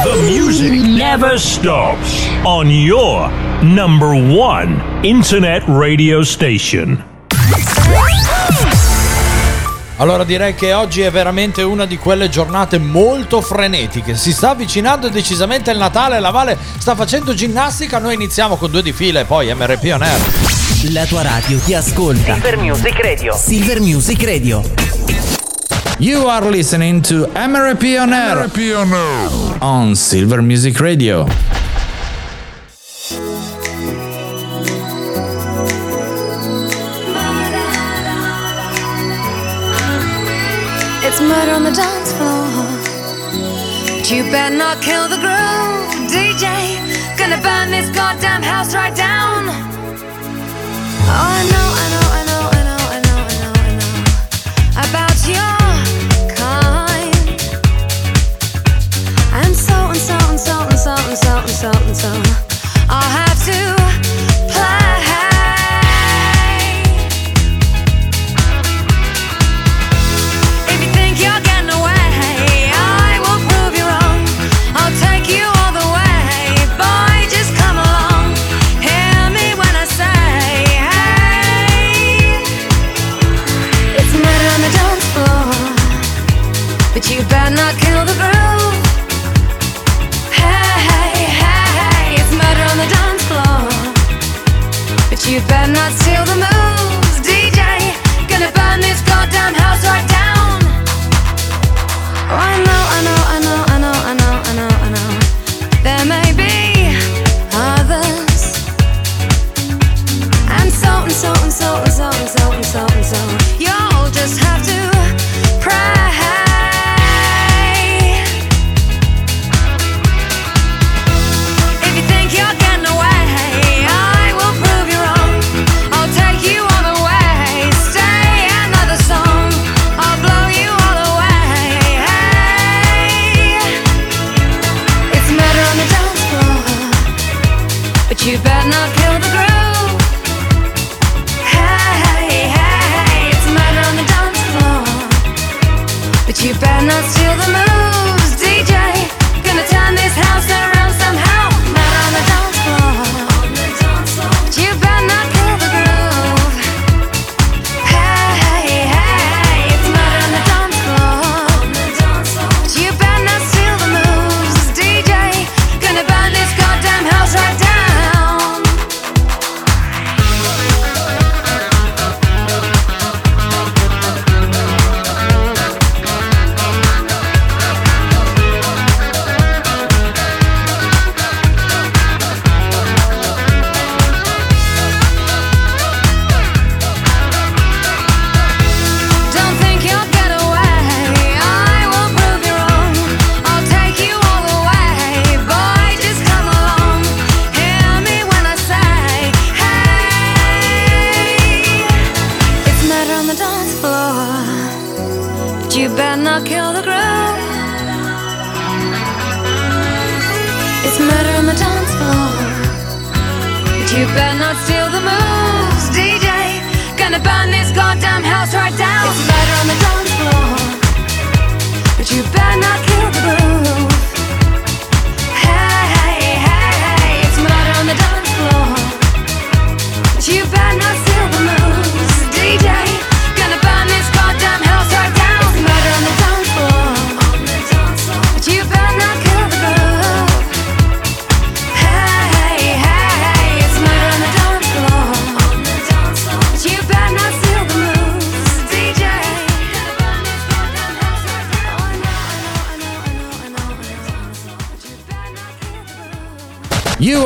The music never stops on your number one internet radio station. Allora direi che oggi è veramente una di quelle giornate molto frenetiche. Si sta avvicinando decisamente il Natale, la Vale sta facendo ginnastica, noi iniziamo con due di fila e poi MRP On Air. La tua radio ti ascolta. Silver Music Radio. Silver Music Radio. You are listening to MRP on Air MRP on Silver Music Radio. It's murder on the dance floor. But you better not kill the girl, DJ. Gonna burn this goddamn house right down. Oh, I know, I know.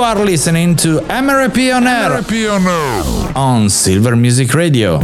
You are listening to MRP on Air MRP on air. on Silver Music Radio.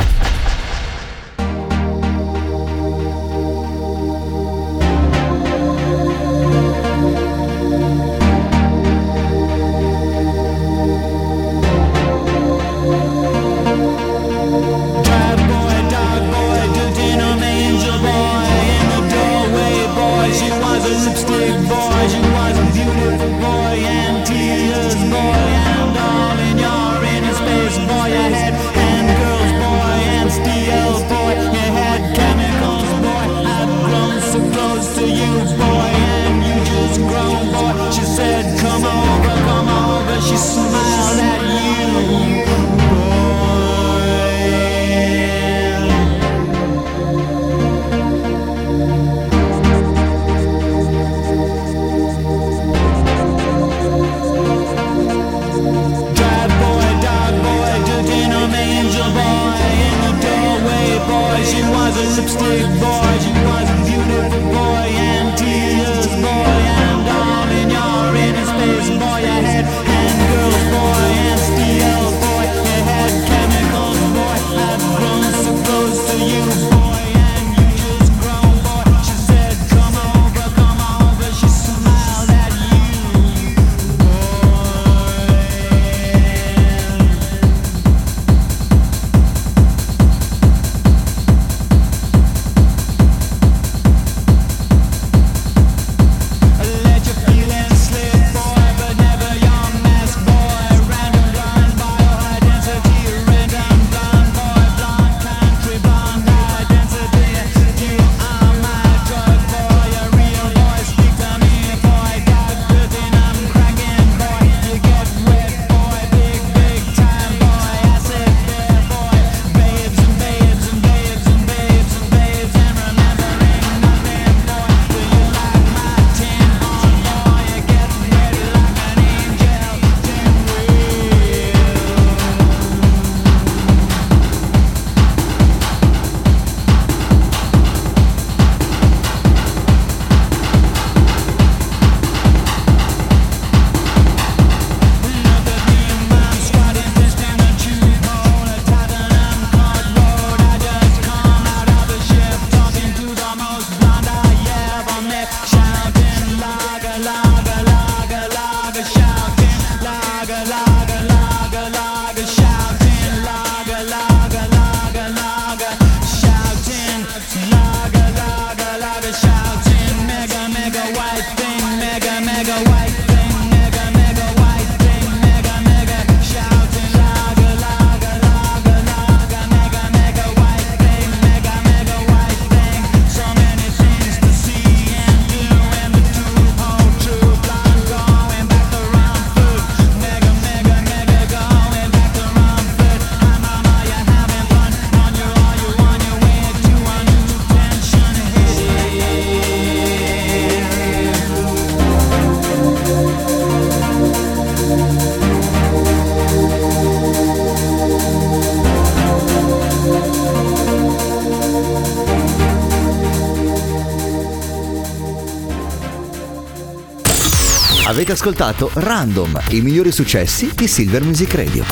Avete ascoltato Random, i migliori successi di Silver Music Radio.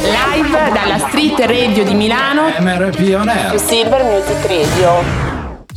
Live dalla Street Radio di Milano. MRP on Air. Silver Music Radio.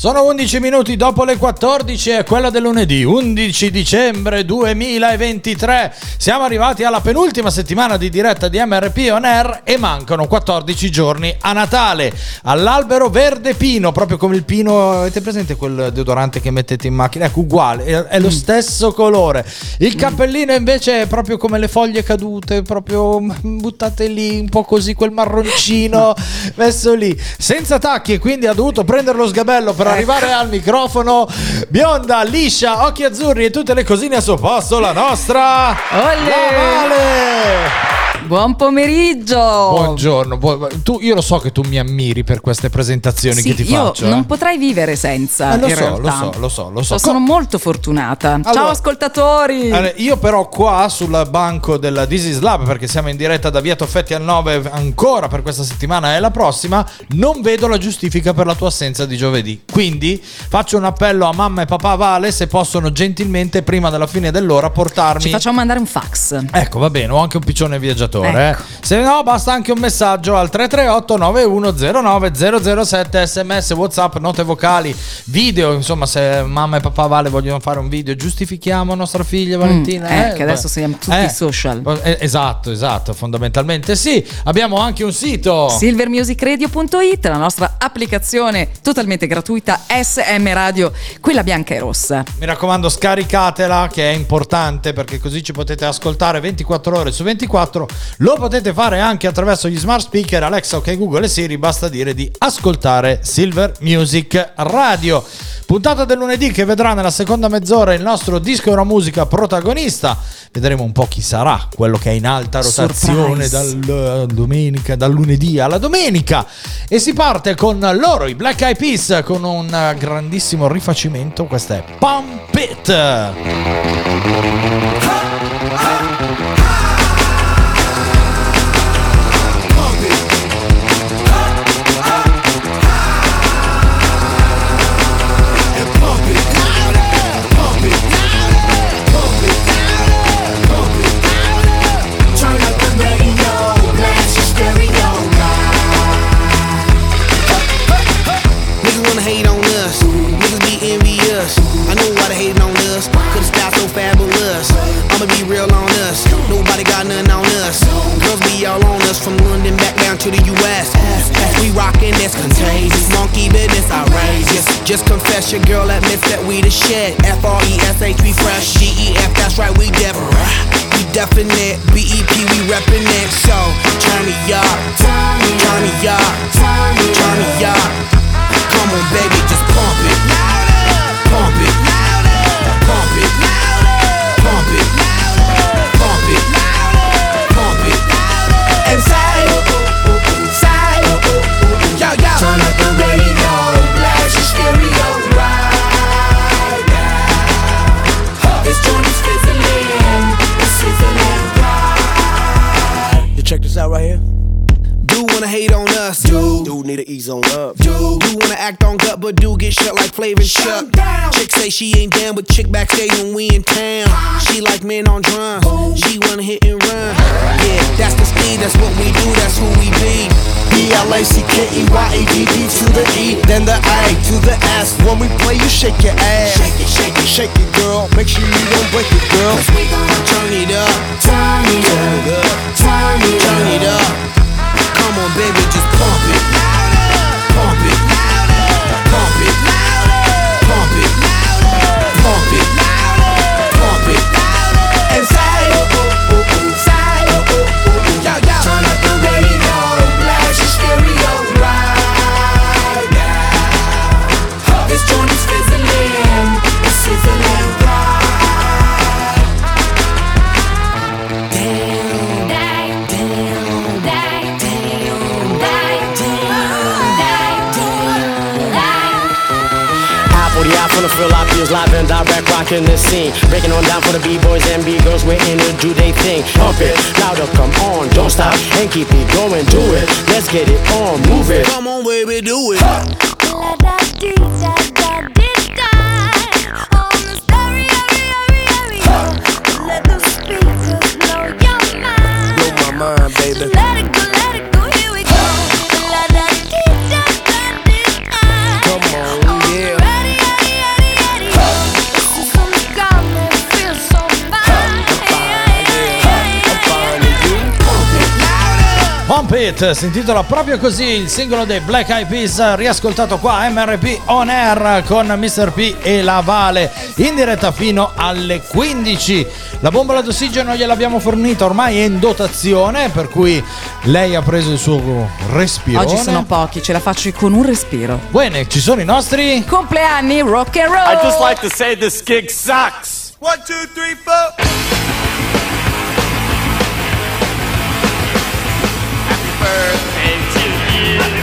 Sono 11 minuti dopo le 14 e quella del lunedì 11 dicembre 2023. Siamo arrivati alla penultima settimana di diretta di MRP On Air e mancano 14 giorni a Natale. All'albero verde pino, proprio come il pino, avete presente quel deodorante che mettete in macchina? Ecco, uguale, è, lo stesso colore. Il cappellino invece è proprio come le foglie cadute, proprio buttate lì, un po' così, quel marroncino messo lì, senza tacchi e quindi ha dovuto prendere lo sgabello per arrivare al microfono. Bionda, liscia, occhi azzurri e tutte le cosine a suo posto, la nostra... Olè! Vale! Buon pomeriggio. Buongiorno, bu- tu, io lo so che tu mi ammiri per queste presentazioni Sì, che ti io faccio. non eh. potrei vivere senza. Eh, lo so, lo realtà. so, lo so, lo so. Sono molto fortunata. Ciao Allora- ascoltatori. Allora, io però qua sul banco della This is Lab, perché siamo in diretta da Via Toffetti al 9 ancora per questa settimana e la prossima, non vedo la giustifica per la tua assenza di giovedì. Quindi faccio un appello a mamma e papà Vale se possono gentilmente prima della fine dell'ora portarmi... Ci facciamo mandare un fax. Ecco, va bene, ho anche un piccione viaggiatore. Ecco. eh. Se no, basta anche un messaggio al 338 9109 007 sms, whatsapp, note vocali, video. Insomma, se mamma e papà Vale vogliono fare un video, giustifichiamo nostra figlia Valentina. eh, eh? che adesso siamo tutti social. Eh, Esatto, esatto, fondamentalmente sì. Abbiamo anche un sito. Silvermusicradio.it, la nostra applicazione totalmente gratuita SM Radio, quella bianca e rossa. Mi raccomando, scaricatela che è importante perché così ci potete ascoltare 24 ore su 24. Lo potete fare anche attraverso gli smart speaker Alexa, ok Google e Siri. Basta dire di ascoltare Silver Music Radio. Puntata del lunedì che vedrà nella seconda mezz'ora il nostro disco Ora Musica protagonista. Vedremo un po' chi sarà quello che è in alta rotazione dal, eh, domenica, dal lunedì alla domenica. E si parte con loro, i Black Eyed Peas, con un grandissimo rifacimento. Questa è Pump It. Turn to the US. As we rockin', that's contagious. Monkey business outrageous. Just confess your girl admits that we the shit. F R E S H, we fresh. G E F, that's right, we different. We definite. B E P, we reppin' it. So turn me up. Turn me up. Turn me up. Come on, baby, just pump it. Pump it. Pump it. Pump it. Pump need to ease on up. Do. you wanna act on gut, but do get shut like Flavor Chuck. Chick say she ain't down, but chick backstage when we in town. She like men on drum. She wanna hit and run. Yeah, that's the speed, that's what we do, that's who we be. B-L-A-C-K-E-Y-A-D-D to the E, then the A to the S. When we play, you shake your ass. Shake it, shake it, shake it, girl. Make sure you don't break it, girl. Turn it up. Turn it up, turn it up, Turn it up. Come on, baby, just pump it. Pump it. From the fill out feels live and direct rocking the scene. Breaking on down for the B-boys and B-girls, we're in to do they thing. Pump it, louder, come on, don't stop and keep it going, do it. Let's get it on, move it. Come on, baby, do it. Blow my mind, baby. It si intitola proprio così il singolo dei Black Eyed Peas riascoltato qua MRP On Air con Mr. P e la Vale in diretta fino alle 15 la bombola d'ossigeno gliel'abbiamo fornita ormai è in dotazione per cui lei ha preso il suo respiro. Oggi sono pochi ce la faccio con un respiro. Bene ci sono i nostri? Compleanni rock and roll. I just like to say this gig sucks. 1, 2, 3, 4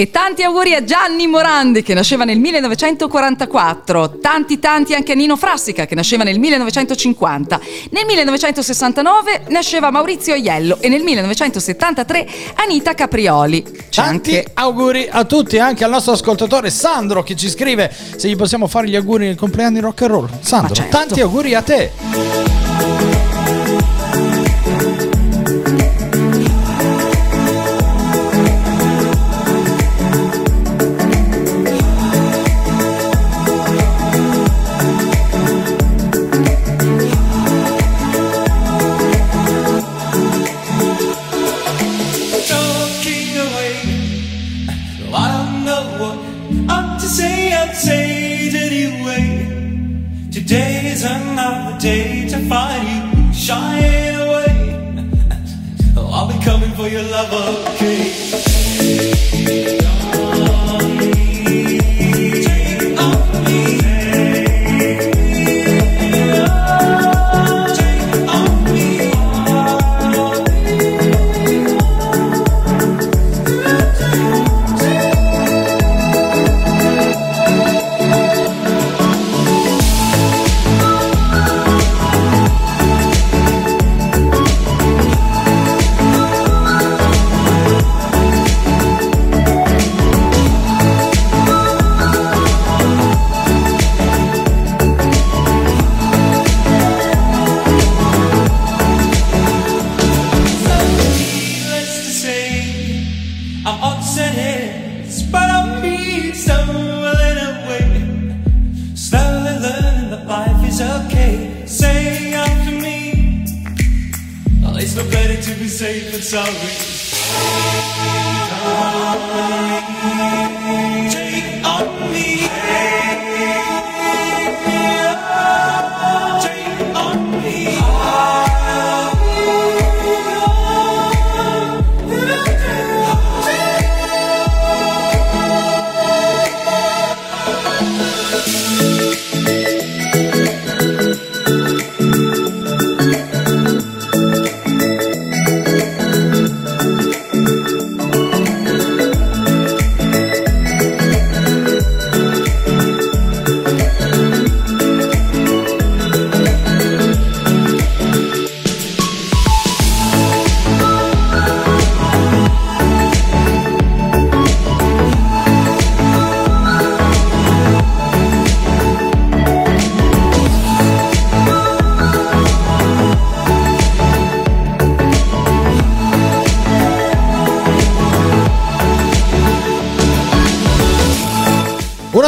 E tanti auguri a Gianni Morandi che nasceva nel 1944, tanti tanti anche a Nino Frassica che nasceva nel 1950, nel 1969 nasceva Maurizio Iello e nel 1973 Anita Caprioli. C'è Tanti anche auguri a tutti, anche al nostro ascoltatore Sandro che ci scrive se gli possiamo fare gli auguri nel compleanno di rock and roll. Sandro, certo. tanti auguri a te. Another day to find you shying away. I'll be coming for your love, okay?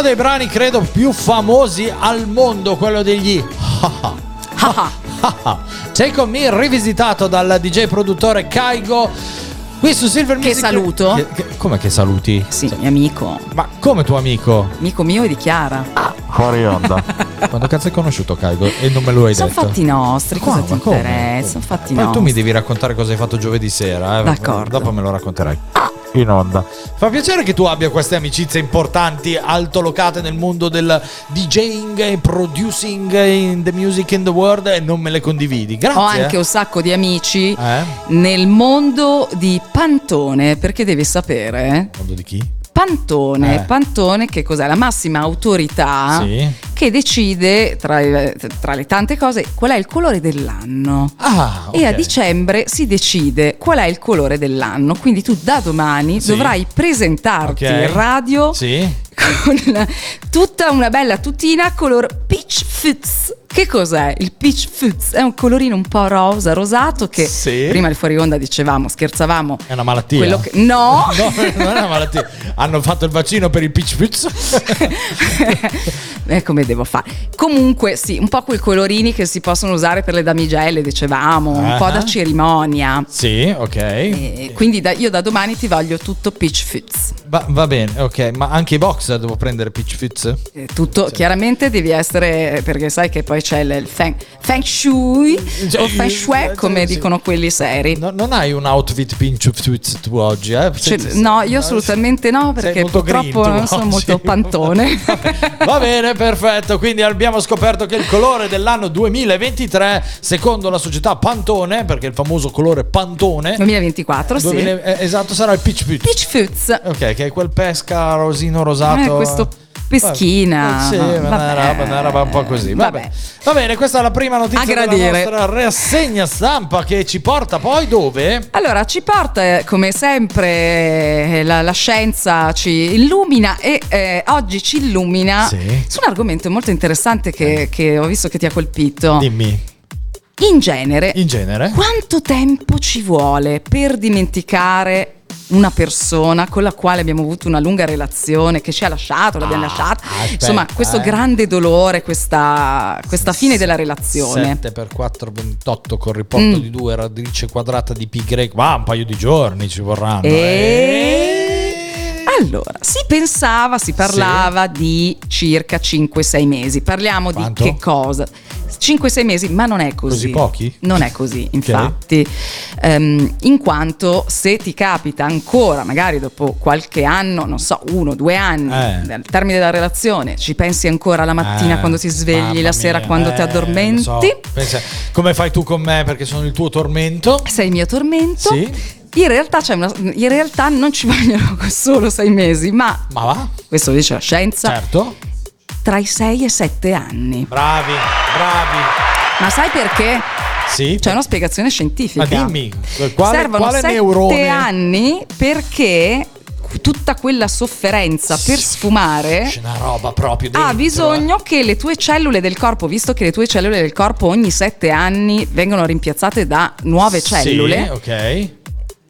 Dei brani credo più famosi al mondo, quello degli Take on Me rivisitato dal DJ produttore Kaigo qui su Silver Che Music. saluto. Che- che- come che saluti? Sì, mio amico. Ma come tuo amico? Amico mio e di Chiara. Fuori onda. Quando cazzo hai conosciuto Kaigo? E non me lo hai Sono detto. fatti nostri, cosa Qua, ti interessa? Sono fatti Ma tu nostri. mi devi raccontare cosa hai fatto giovedì sera. eh? D'accordo. Dopo me lo racconterai. In onda. Fa piacere che tu abbia queste amicizie importanti, altolocate nel mondo del DJing e producing in the music in the world e non me le condividi. Grazie. Ho anche un sacco di amici Eh? nel mondo di Pantone, perché devi sapere. Mondo di chi? Pantone, Eh. Pantone che cos'è? La massima autorità Sì. che decide tra, tra le tante cose qual è il colore dell'anno. Ah, E a dicembre si decide qual è il colore dell'anno. Quindi tu da domani Sì. dovrai presentarti Ok. in radio Sì. con tutta una bella tutina color peach fuzz. Che cos'è? Il peach fuzz è un colorino un po' rosa, rosato che Sì. prima di fuori onda dicevamo, scherzavamo. È una malattia. Che- no! No, non è una malattia. Hanno fatto il vaccino per il pitch pitch. Eh, come devo fare? Comunque, sì, un po' quei colorini che si possono usare per le damigelle, dicevamo, un po' Ah. da cerimonia. Sì, ok. E quindi da- io da domani ti voglio tutto peach fuzz. Va, va bene, ok. Ma anche i box devo prendere pitch fizz? Eh, Tutto, chiaramente devi essere, perché sai che poi c'è il feng, feng shui Cioè, o feng shui eh, come sì. dicono quelli seri. No- non hai un outfit pinch tu oggi, eh? Cioè, Sì, sì, no, io assolutamente no, perché purtroppo non sono oggi. molto pantone. Va bene, perfetto. Quindi abbiamo scoperto che il colore dell'anno 2023, secondo la società Pantone, perché il famoso colore Pantone, 2024, sì. 2000 eh, esatto, sarà il Peach Peach. Peach Foods. Ok, che è quel pesca rosino rosato. Eh, questo peschina. Eh, sì, una Vabbè. roba, una roba un po' così. Vabbè. Vabbè. Va bene, questa è la prima notizia della nostra rassegna stampa che ci porta poi dove? Allora, ci porta eh, come sempre eh, la, la scienza ci illumina e eh, oggi ci illumina Sì. su un argomento molto interessante che, che ho visto che ti ha colpito. Dimmi. In genere, In genere? quanto tempo ci vuole per dimenticare una persona con la quale abbiamo avuto una lunga relazione, che ci ha lasciato, l'abbiamo lasciata? aspetta, Insomma, questo eh. grande dolore, questa, questa fine della relazione. 7 per 4, 28 con riporto Mm. di 2 radice quadrata di pi greco. Ma un paio di giorni ci vorranno. E allora, si pensava, si parlava di circa 5-6 mesi. Parliamo Quanto? di che cosa? 5-6 mesi, ma non è così. Così pochi? Non è così, infatti. Ehm, in quanto se ti capita ancora, magari dopo qualche anno, non so, uno, due anni, Eh. dal termine della relazione, ci pensi ancora la mattina Eh, quando ti svegli, la sera mia, quando ti eh, addormenti. lo so. Pensa, come fai tu con me perché sono il tuo tormento? Sei il mio tormento. Sì. In realtà, c'è una- in realtà non ci vogliono solo sei mesi, ma Ma va? questo lo dice la scienza, Certo. tra i 6 e 7 anni. Bravi, bravi. Ma sai perché? Sì. C'è una spiegazione scientifica. Ma dimmi, quale, Servono quale 7 neurone? anni perché tutta quella sofferenza per sfumare C'è una roba proprio dentro. ha bisogno che le tue cellule del corpo, visto che le tue cellule del corpo ogni 7 anni vengono rimpiazzate da nuove Sì, cellule, ok.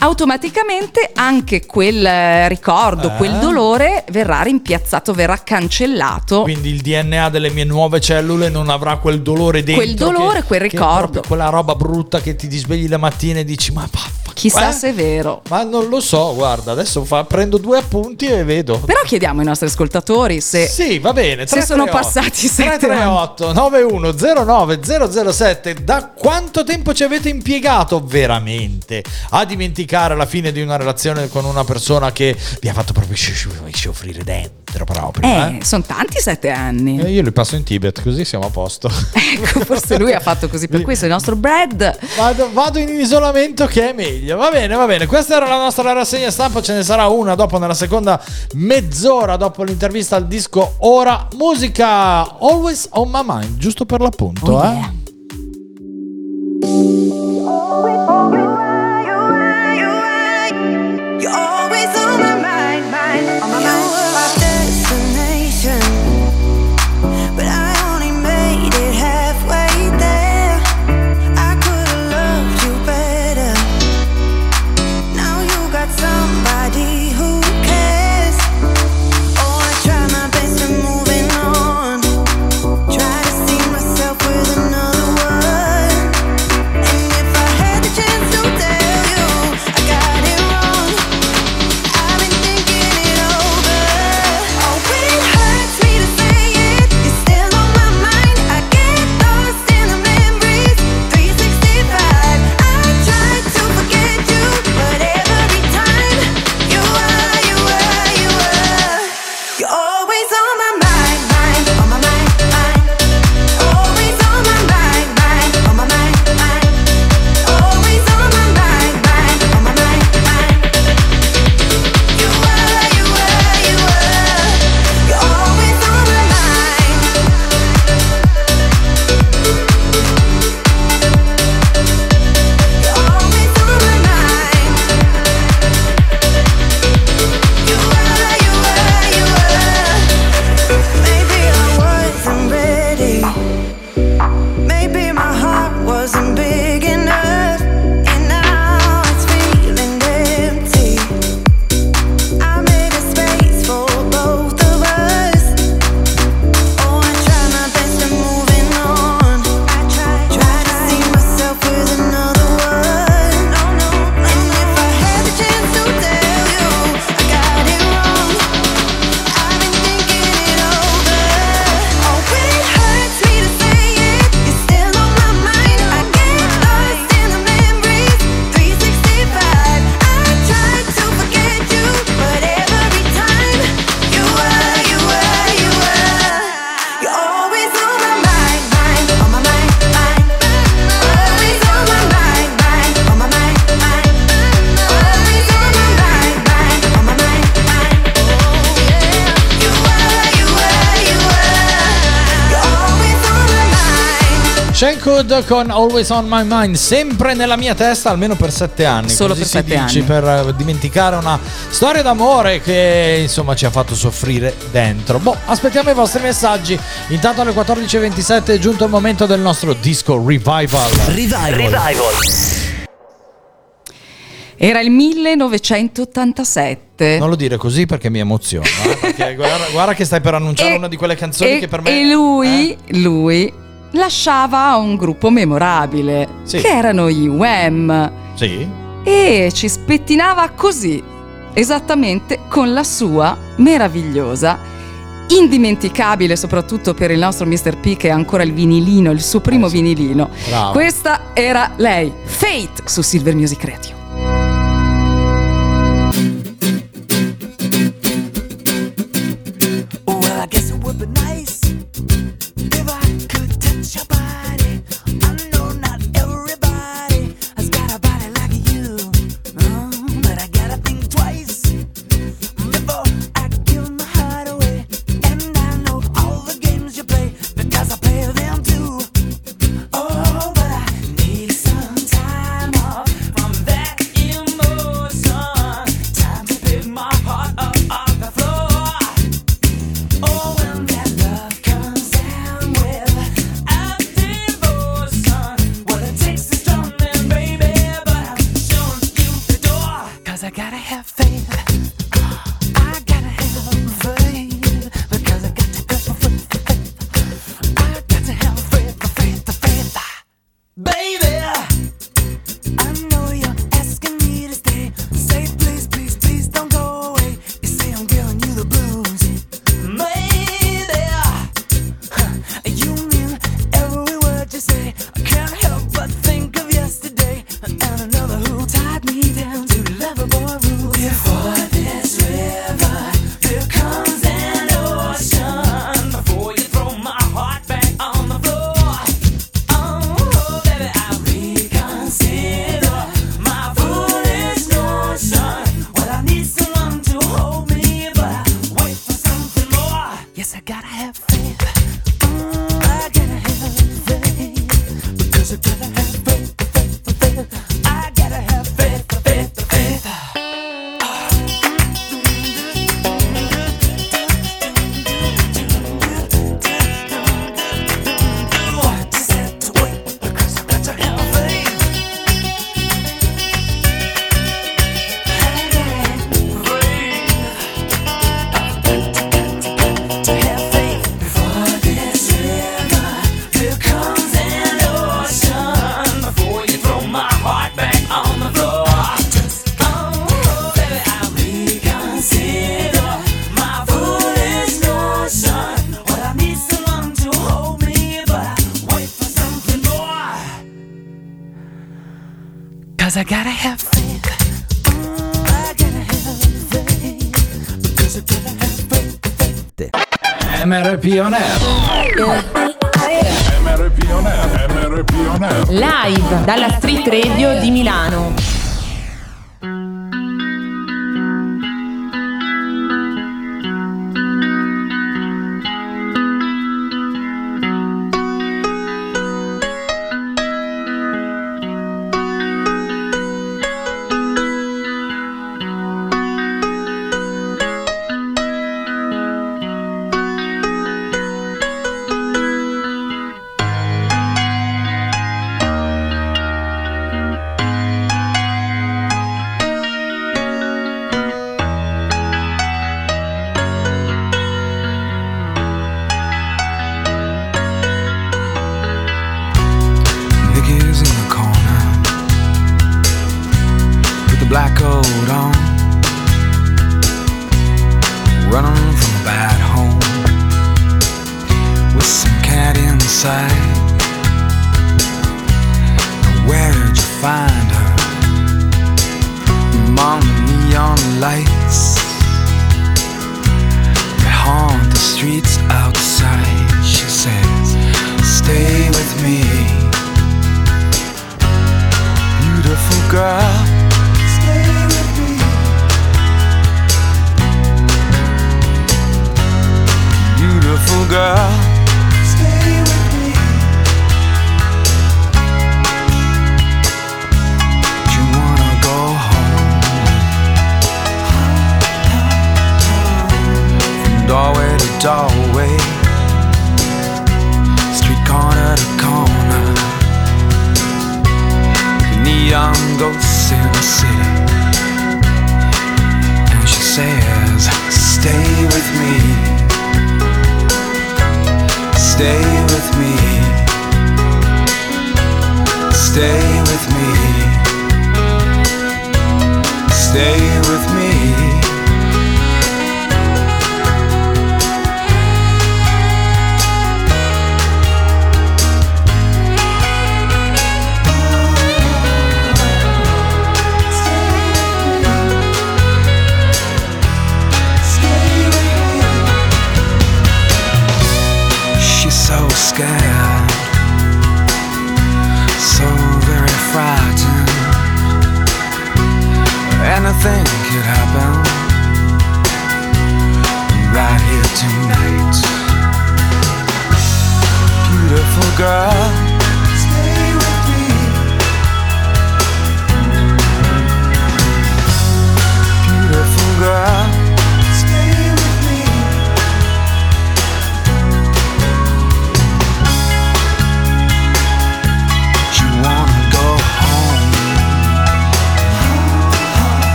Automaticamente anche quel eh, ricordo, Eh. quel dolore verrà rimpiazzato, verrà cancellato. Quindi il DNA delle mie nuove cellule non avrà quel dolore dentro. Quel dolore, che- quel ricordo. quella roba brutta che ti svegli la mattina e dici ma vaffa. Chissà eh? se è vero. Ma non lo so, guarda, adesso fa- prendo due appunti e vedo. Però chiediamo ai nostri ascoltatori se Sì, va bene. se sono passati sette 338 9109 007 Da quanto tempo ci avete impiegato veramente a dimenticare la fine di una relazione con una persona che vi ha fatto proprio soffrire dentro proprio? Eh, eh? sono tanti sette anni. Eh, io li passo in Tibet così siamo a posto. Ecco, forse lui ha fatto così per questo. Il nostro Brad. Vado, vado in isolamento che è meglio. Va bene, va bene. Questa era la nostra rassegna stampa. Ce ne sarà una dopo nella seconda mezz'ora dopo l'intervista al disco Ora Musica Always on my mind, giusto per l'appunto, Oh, eh? yeah. You're always Shankud con Always on My Mind, sempre nella mia testa almeno per sette anni. Solo Così per sette anni. Per eh, dimenticare una storia d'amore che insomma ci ha fatto soffrire dentro. Boh, aspettiamo i vostri messaggi. Intanto alle 14.27 è giunto il momento del nostro disco revival. Revival. revival. Era il 1987. Non lo dire così perché mi emoziona. Eh, perché guarda, guarda, che stai per annunciare e, una di quelle canzoni e, che per me. E lui, eh? lui lasciava un gruppo memorabile, sì. che erano i Wham. Sì. E ci spettinava così, esattamente con la sua meravigliosa indimenticabile soprattutto per il nostro Mr. P che è ancora il vinilino, il suo primo eh sì. vinilino. Bravo. Questa era lei, Fate su Silver Music Radio. MRP On Air. MRP On Air. MRP On Air. Live dalla Street Radio di Milano.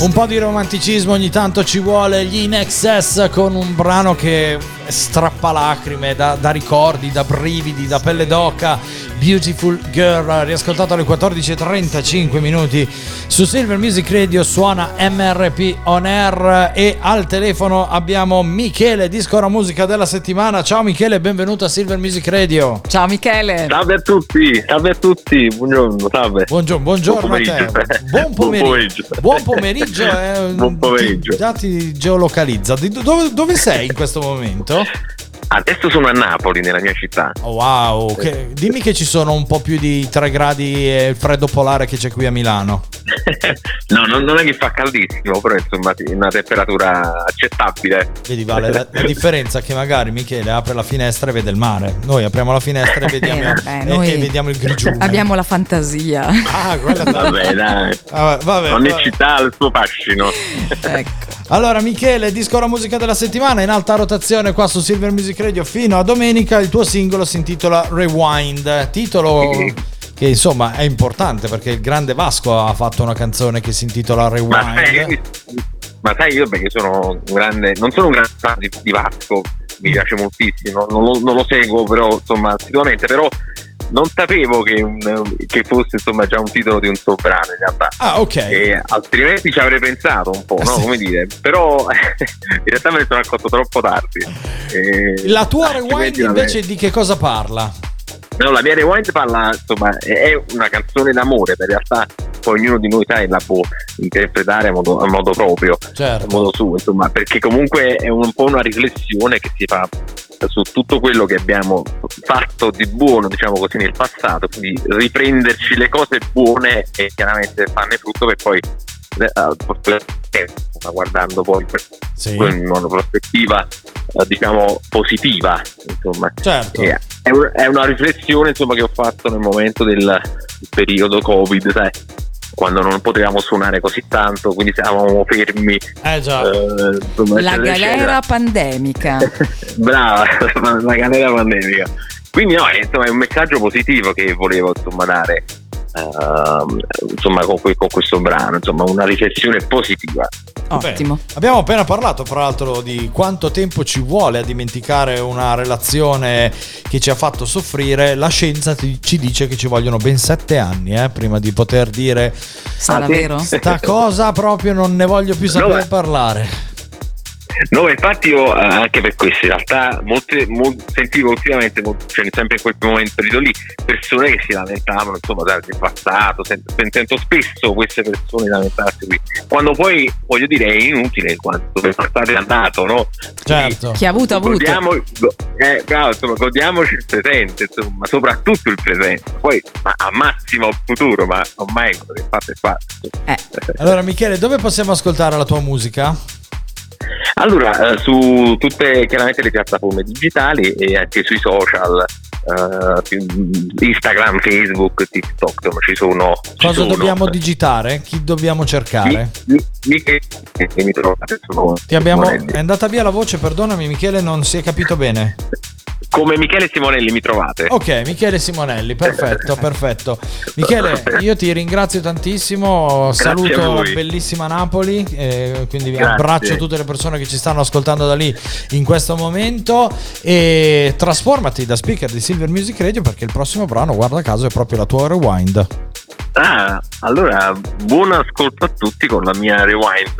Un po' di romanticismo ogni tanto ci vuole, gli In Excess con un brano che strappa lacrime, da, da ricordi, da brividi, da pelle d'oca. Beautiful Girl, riascoltato alle 14.35 minuti su Silver Music Radio, suona MRP On Air e al telefono abbiamo Michele, discora musica della settimana. Ciao Michele, benvenuto a Silver Music Radio. Ciao Michele. Salve a tutti, salve a tutti, buongiorno, salve. Buongiorno, buongiorno a te. Buon pomeriggio. Buon pomeriggio. eh, Buon pomeriggio. Ti, già ti geolocalizza. Dove, dove sei in questo momento? Adesso sono a Napoli, nella mia città. Oh, wow, che- dimmi che ci sono un po' più di 3 gradi e il freddo polare che c'è qui a Milano. No, non, non è che fa caldissimo, però insomma sì, una temperatura accettabile. Vedi, Vale, la, la differenza è che magari Michele apre la finestra e vede il mare. Noi apriamo la finestra e vediamo, Eh, vabbè, e- noi e vediamo il grigiume. Abbiamo la fantasia. Ah, quella Vabbè, dai. Ah, vabbè, Ogni vabbè. città ha il suo fascino. Allora, Michele, disco la musica della settimana in alta rotazione qua su Silver Music Radio fino a domenica. Il tuo singolo si intitola Rewind, titolo che insomma è importante perché il grande Vasco ha fatto una canzone che si intitola Ma sai, Rewind. ma sai, io perché sono un grande, non sono un grande fan di, di Vasco, mi piace moltissimo, non lo, non lo seguo però insomma sicuramente, però non sapevo che, un- che fosse insomma già un titolo di un suo brano in realtà. Ah, ok. E altrimenti ci avrei pensato un po', no? Come dire, però in realtà me ne sono accorto troppo tardi. E La tua Rewind invece di che cosa parla? No, la mia rewind parla, insomma, è una canzone d'amore, per in realtà poi ognuno di noi sai, la può interpretare a modo, a modo proprio, Certo. a modo suo, insomma, perché comunque è un po' una riflessione che si fa su tutto quello che abbiamo fatto di buono, diciamo così, nel passato, quindi riprenderci le cose buone e chiaramente farne frutto per poi eh, eh, guardando poi Sì. in una prospettiva eh, diciamo positiva insomma Certo. E è, un- è una riflessione insomma che ho fatto nel momento del periodo covid sai quando non potevamo suonare così tanto quindi stavamo fermi Eh già. eh, insomma, La eccetera, galera pandemica. eccetera. brava la galera pandemica quindi no è, insomma, è un messaggio positivo che volevo insomma dare ehm, insomma con, que- con questo brano insomma una riflessione positiva Ottimo. Abbiamo appena parlato, fra l'altro, di quanto tempo ci vuole a dimenticare una relazione che ci ha fatto soffrire. La scienza ti- ci dice che ci vogliono ben sette anni eh, prima di poter dire Sarà Ah, vero? sta cosa proprio non ne voglio più sapere No, beh. parlare. No, infatti io eh, anche per questo in realtà molte, mol- sentivo ultimamente, cioè sempre in quel momento periodo lì, persone che si lamentavano insomma dal del passato, sento, sento spesso queste persone lamentarsi qui, quando poi voglio dire è inutile quanto il passato è andato, no? Certo. Chi ha avuto ha avuto. Godiamo- eh, bravo, insomma, godiamoci il presente, insomma, soprattutto il presente, poi ma a massimo il futuro, ma ormai quello che è fatto è fatto. Allora, Michele, dove possiamo ascoltare la tua musica? Allora, eh, su tutte chiaramente le piattaforme digitali e anche sui social, più- Instagram, Facebook, TikTok, insomma, ci sono. ci Cosa sono. dobbiamo digitare? Chi dobbiamo cercare? Mi- mi- che mi trovate sono Ti abbiamo... È andata via la voce, perdonami Michele, non si è capito bene. Come Michele Simonelli mi trovate. Ok, Michele Simonelli, perfetto, perfetto. Michele, io ti ringrazio tantissimo, Grazie saluto la bellissima Napoli, eh, quindi Grazie. abbraccio tutte le persone che ci stanno ascoltando da lì in questo momento e trasformati da speaker di Silver Music Radio perché il prossimo brano, guarda caso, è proprio la tua rewind. Ah, allora buon ascolto a tutti con la mia rewind.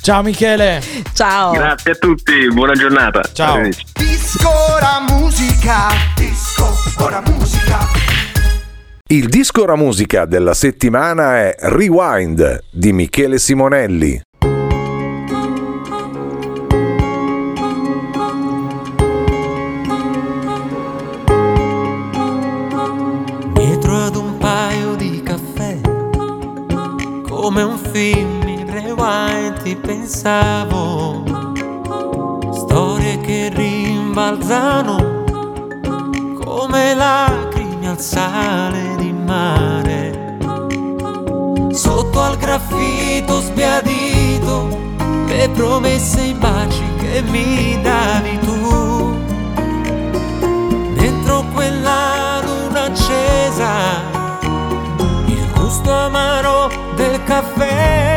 Ciao Michele. Ciao. Grazie a tutti, buona giornata. Ciao. Disco ora musica, disco ora musica. Il disco ora musica della settimana è Rewind di Michele Simonelli. Come un film in rewind ti pensavo. Storie che rimbalzano come lacrime al sale di mare. Sotto al graffito sbiadito, le promesse e i baci che mi davi tu. Dentro quella luna accesa, amaro del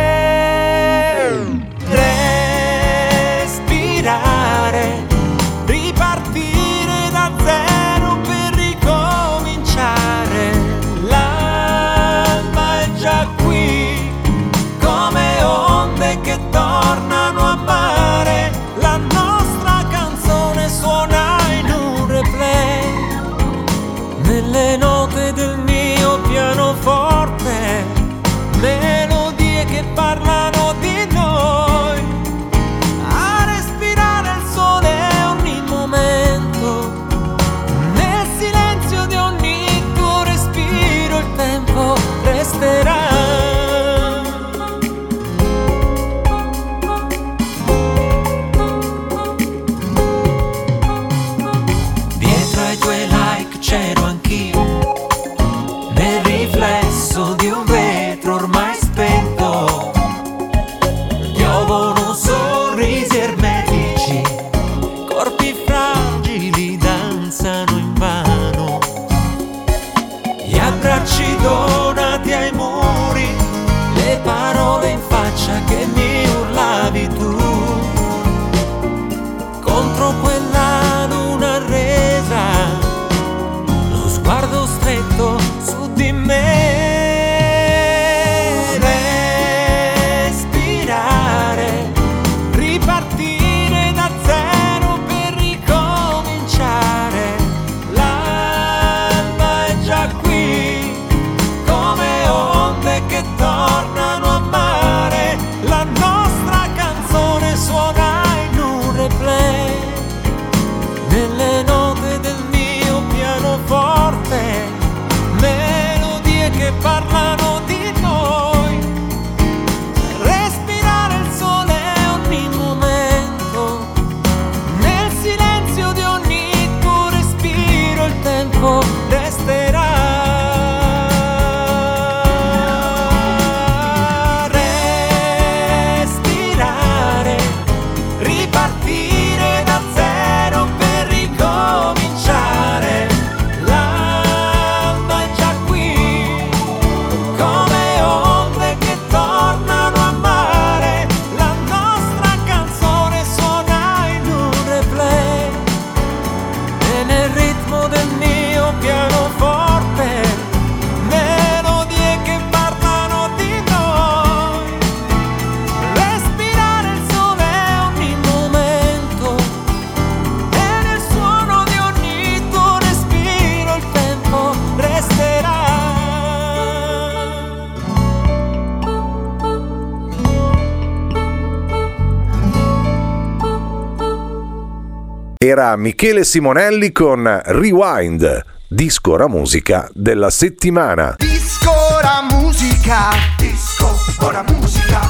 Era Michele Simonelli con Rewind, disco ora musica della settimana. Disco ora musica, disco ora musica.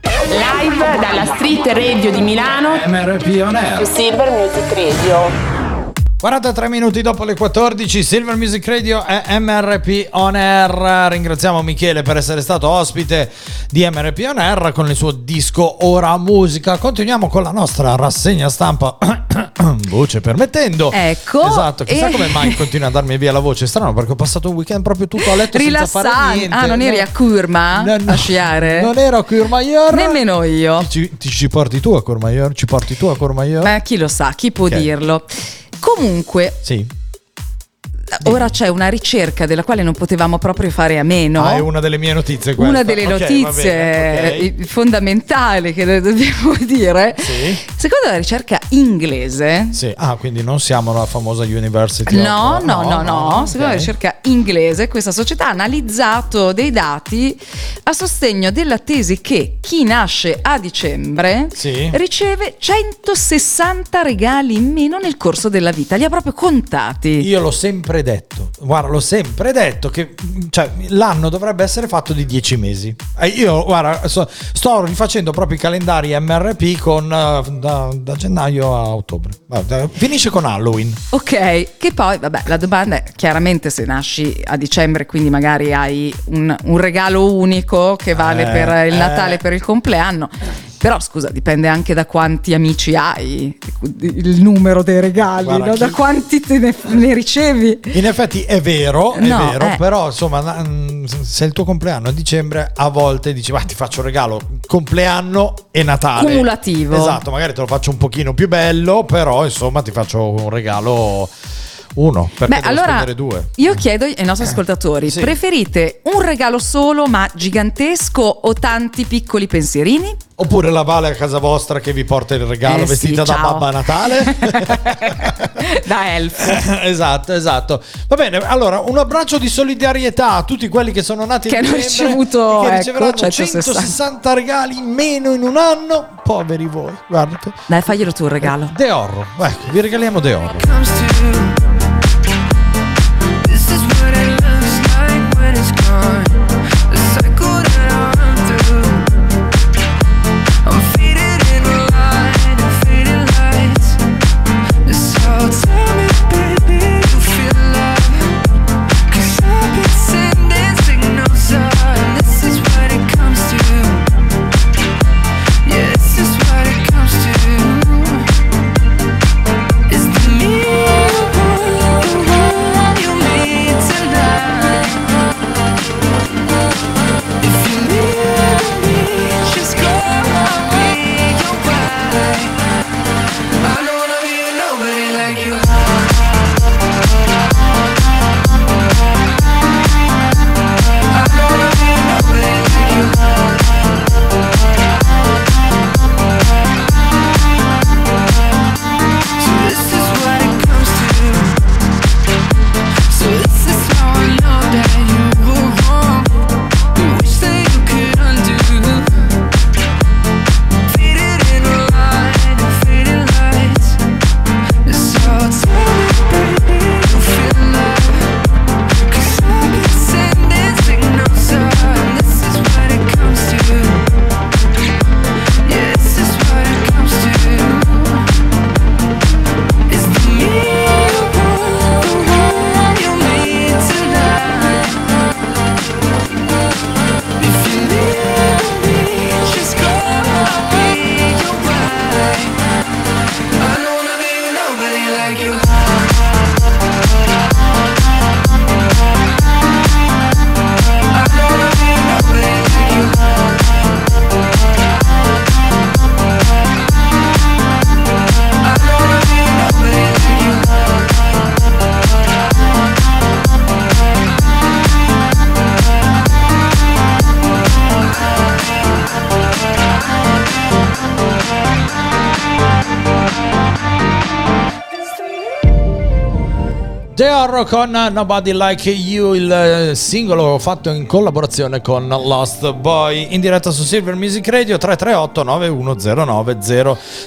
Live dalla Street Radio di Milano. MRP On Air. Silver Music Radio. 43 minuti dopo le 14, Silver Music Radio e MRP On Air. Ringraziamo Michele per essere stato ospite di MRP On Air con il suo disco Ora Musica. Continuiamo con la nostra rassegna stampa Voce permettendo. Ecco. Esatto, chissà E- come mai continua a darmi via la voce. Strano perché ho passato un weekend proprio tutto a letto senza fare Rilassante. niente. Ah, non eri No. a Curma a sciare? Non ero a Courmayeur. Nemmeno io. Ci, ti ci porti tu a Courmayeur? Ci porti tu a Courmayeur? Beh, chi lo sa, chi può Ok. dirlo. Comunque, Sì. Ora c'è una ricerca della quale non potevamo proprio fare a meno. Ah, è una delle mie notizie questa. Una delle Ok, va notizie bene, ok. eh, fondamentali che dobbiamo dire. Sì. Secondo la ricerca inglese, Sì. Ah, quindi non siamo la famosa University No, of- no, no, no. ok. Secondo la ricerca inglese, questa società ha analizzato dei dati a sostegno della tesi che chi nasce a dicembre Sì. riceve 160 regali in meno nel corso della vita. Li ha proprio contati. Io l'ho sempre detto, guarda, l'ho sempre detto che cioè, l'anno dovrebbe essere fatto di 10 mesi. Eh, io, guarda, so- sto rifacendo proprio i calendari MRP con, eh, da, da gennaio a ottobre. Guarda, finisce con Halloween. Ok, che poi, vabbè, la domanda è chiaramente se nasci a dicembre, quindi magari hai un, un regalo unico che vale Eh, per il eh. Natale, per il compleanno. Però scusa, dipende anche da quanti amici hai, il numero dei regali, Guarda, no? da chi- quanti te ne, ne ricevi. In effetti è vero, è No, vero, eh. però insomma, mm, se il tuo compleanno è a dicembre, a volte dici, ma ti faccio un regalo compleanno e Natale. Cumulativo. Esatto, magari te lo faccio un pochino più bello, però insomma ti faccio un regalo uno, perché Beh, allora spendere due. io chiedo ai nostri ascoltatori, Sì. preferite un regalo solo ma gigantesco o tanti piccoli pensierini? Oppure la Vale a casa vostra che vi porta il regalo Eh sì, vestita da ciao. Babba Natale. da elf. esatto, esatto. Va bene, allora un abbraccio di solidarietà a tutti quelli che sono nati Che hanno ricevuto, che ecco, riceveranno 160. 160 regali in meno in un anno. Poveri voi, guardate. Dai, faglielo tu un regalo. De Orro, ecco, vi regaliamo De Orro. De Orro con Nobody Like You, il eh, singolo fatto in collaborazione con Lost Boy. In diretta su Silver Music Radio 338 9109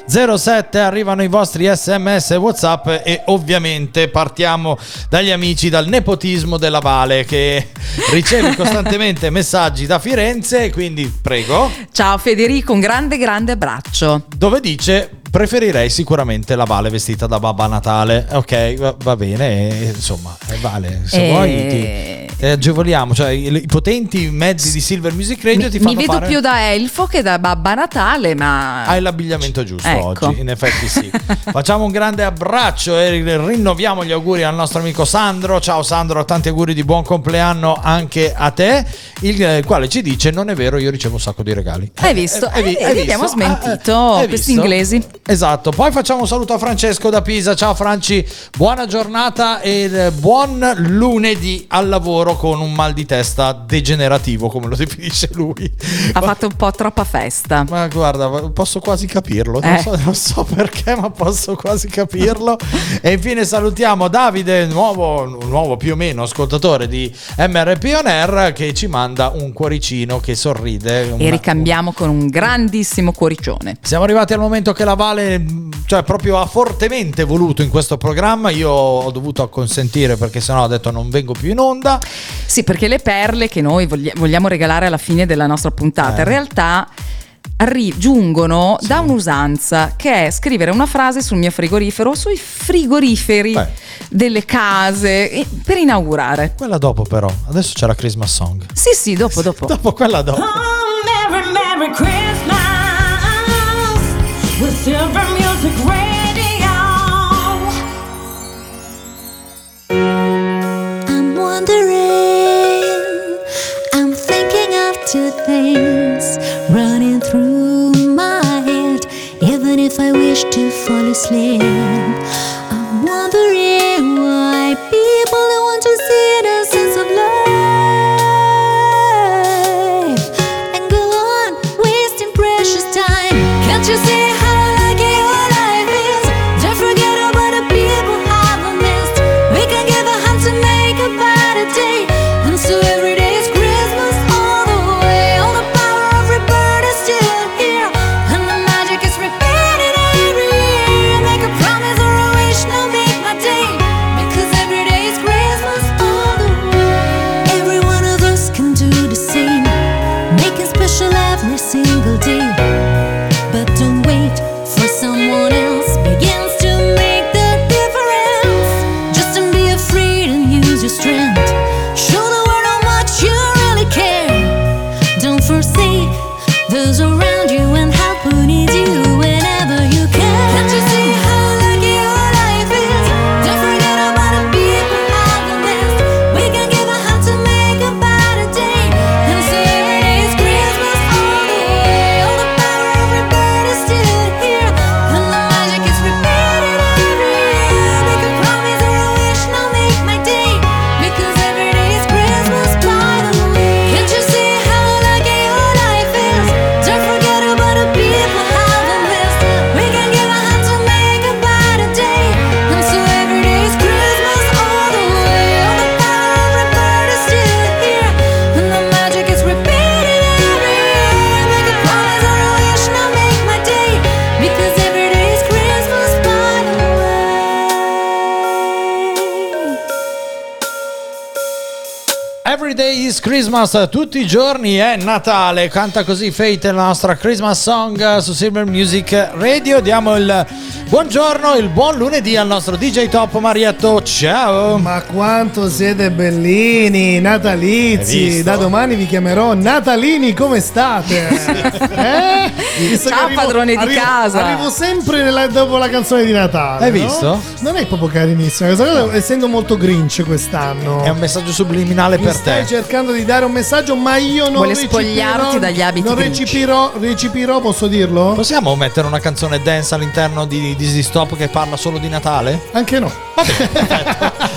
007 arrivano i vostri sms e whatsapp e ovviamente partiamo dagli amici dal nepotismo della Vale che riceve costantemente messaggi da Firenze quindi prego. Ciao Federico, un grande grande abbraccio. dove dice preferirei sicuramente la Vale vestita da Babba Natale. Ok va, va bene insomma eh, Vale se Eh, vuoi ti, E agevoliamo, cioè i, i potenti mezzi di Silver Music Radio ti fanno Mi vedo fare... più da elfo che da Babba Natale, ma... Hai l'abbigliamento giusto Ecco. oggi, in effetti sì. Facciamo un grande abbraccio e rinnoviamo gli auguri al nostro amico Sandro. Ciao Sandro, tanti auguri di buon compleanno anche a te, il eh, quale ci dice non è vero, io ricevo un sacco di regali. Hai visto? Eh, Eh, hai vedi, abbiamo smentito Ah, hai questi inglesi. Esatto, poi facciamo un saluto a Francesco da Pisa. Ciao Franci, buona giornata e eh, buon lunedì al lavoro con un mal di testa degenerativo, come lo definisce lui. Ha fatto un po' troppa festa. Ma guarda, posso quasi capirlo. Non, Eh. so, non so perché, ma posso quasi capirlo. e infine salutiamo Davide, nuovo, nuovo più o meno ascoltatore di MRP On Air, che ci manda un cuoricino che sorride. E ricambiamo con un grandissimo cuoricione. siamo arrivati al momento che la Vale, cioè proprio ha fortemente voluto in questo programma. Io ho dovuto acconsentire perché sennò ho detto non vengo più in onda. Sì, perché le perle che noi vogli- vogliamo regalare alla fine della nostra puntata, Eh. in realtà arri- giungono da un'usanza che è scrivere una frase sul mio frigorifero o sui frigoriferi Beh. delle case per inaugurare. Quella dopo, però. Adesso c'è la Christmas song. Sì, sì, dopo, dopo. Dopo quella dopo. Merry, Merry Christmas with Silver if I wish to fall asleep. I'm wondering why people don't want to see the Christmas, tutti i giorni è Natale. Canta così Fate la nostra Christmas song su Silver Music Radio. Diamo il buongiorno, il buon lunedì al nostro DJ Top Marietto. Ciao. Ma quanto siete bellini, natalizi. Da domani vi chiamerò Natalini, come state? Eh? Ciao, padrone di casa. Arrivo sempre nella- dopo la canzone di Natale. Hai no? visto? Non è proprio carinissima questa cosa, essendo molto grinch quest'anno. È un messaggio subliminale Mi per stai te. cercando di dare un messaggio, ma io non Vuole recepirò- spogliarti dagli abiti Non recepirò, recepirò, posso dirlo? Possiamo mettere una canzone dance all'interno di Disney Stop che parla solo di Natale? Anche no.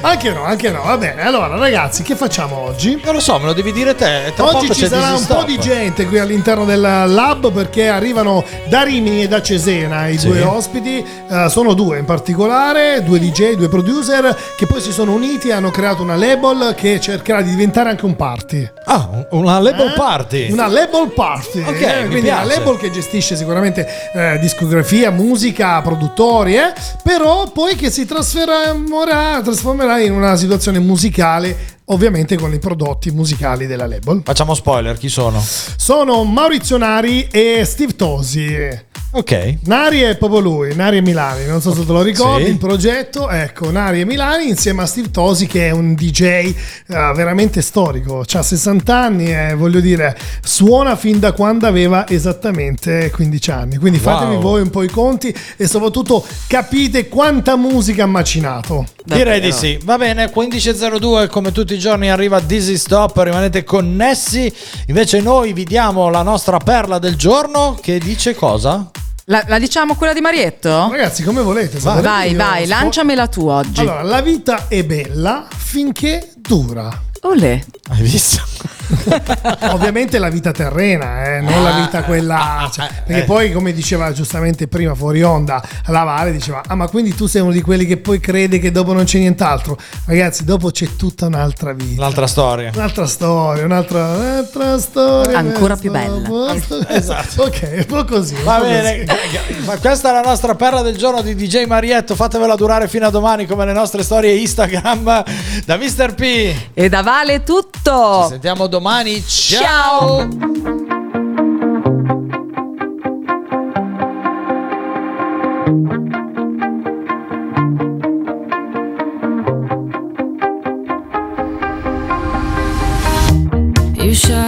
anche no, anche no. Va bene. Allora, ragazzi, che facciamo oggi? Non lo so, me lo devi dire te. Tra Oggi ci sarà un po' di gente qui all'interno del lab perché arrivano da Rimini e da Cesena i Sì. due ospiti, eh, sono due in particolare, due DJ, due producer che poi si sono uniti e hanno creato una label che cercherà di diventare anche un party. Ah, un- una label Eh? party. Una label party, Ok, eh, quindi una piace. label che gestisce sicuramente eh, discografia, musica, produttori, eh, però poi che si trasformerà, trasformerà in una situazione musicale, ovviamente con i prodotti musicali della label. Facciamo spoiler, chi sono? Sono Maurizio Nari e Steve Tosi. Ok. Nari è proprio lui, Nari e Milani, non so se te lo ricordi, Sì. il progetto, ecco, Nari e Milani insieme a Steve Tosi che è un DJ eh, veramente storico, ha 60 anni e voglio dire, suona fin da quando aveva esattamente 15 anni, quindi Wow. fatevi voi un po' i conti e soprattutto capite quanta musica ha macinato. Direi di sì. Va bene, 15.02 come tutti i giorni arriva Dizzy Stop, rimanete connessi. Invece noi vi diamo la nostra perla del giorno che dice cosa? La, la diciamo quella di Marietto? Ragazzi, come volete. se Vai, vai, spo- lanciamela tu oggi. Allora, la vita è bella finché dura. Olè. Hai visto? Ovviamente la vita terrena, eh, non la vita quella. cioè, perché eh. poi, come diceva giustamente prima fuori onda, la Vale diceva: Ah, ma quindi tu sei uno di quelli che poi crede che dopo non c'è nient'altro. Ragazzi, dopo c'è tutta un'altra vita. Un'altra storia. Un'altra storia, un'altra, un'altra storia. Ancora più bella. posto- Esatto. Ok, un po' così. un Va po' bene, così. ma questa è la nostra perla del giorno di DJ Marietto. Fatevela durare fino a domani come le nostre storie Instagram da Mr. P. E da Vale tutto. Ci sentiamo domani. Ciao. Ciao. You shout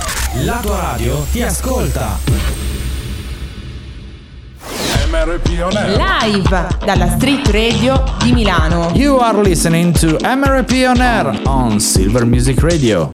La tua radio ti ascolta. MRP On Air. Live dalla Street Radio di Milano. You are listening to MRP On Air on Silver Music Radio.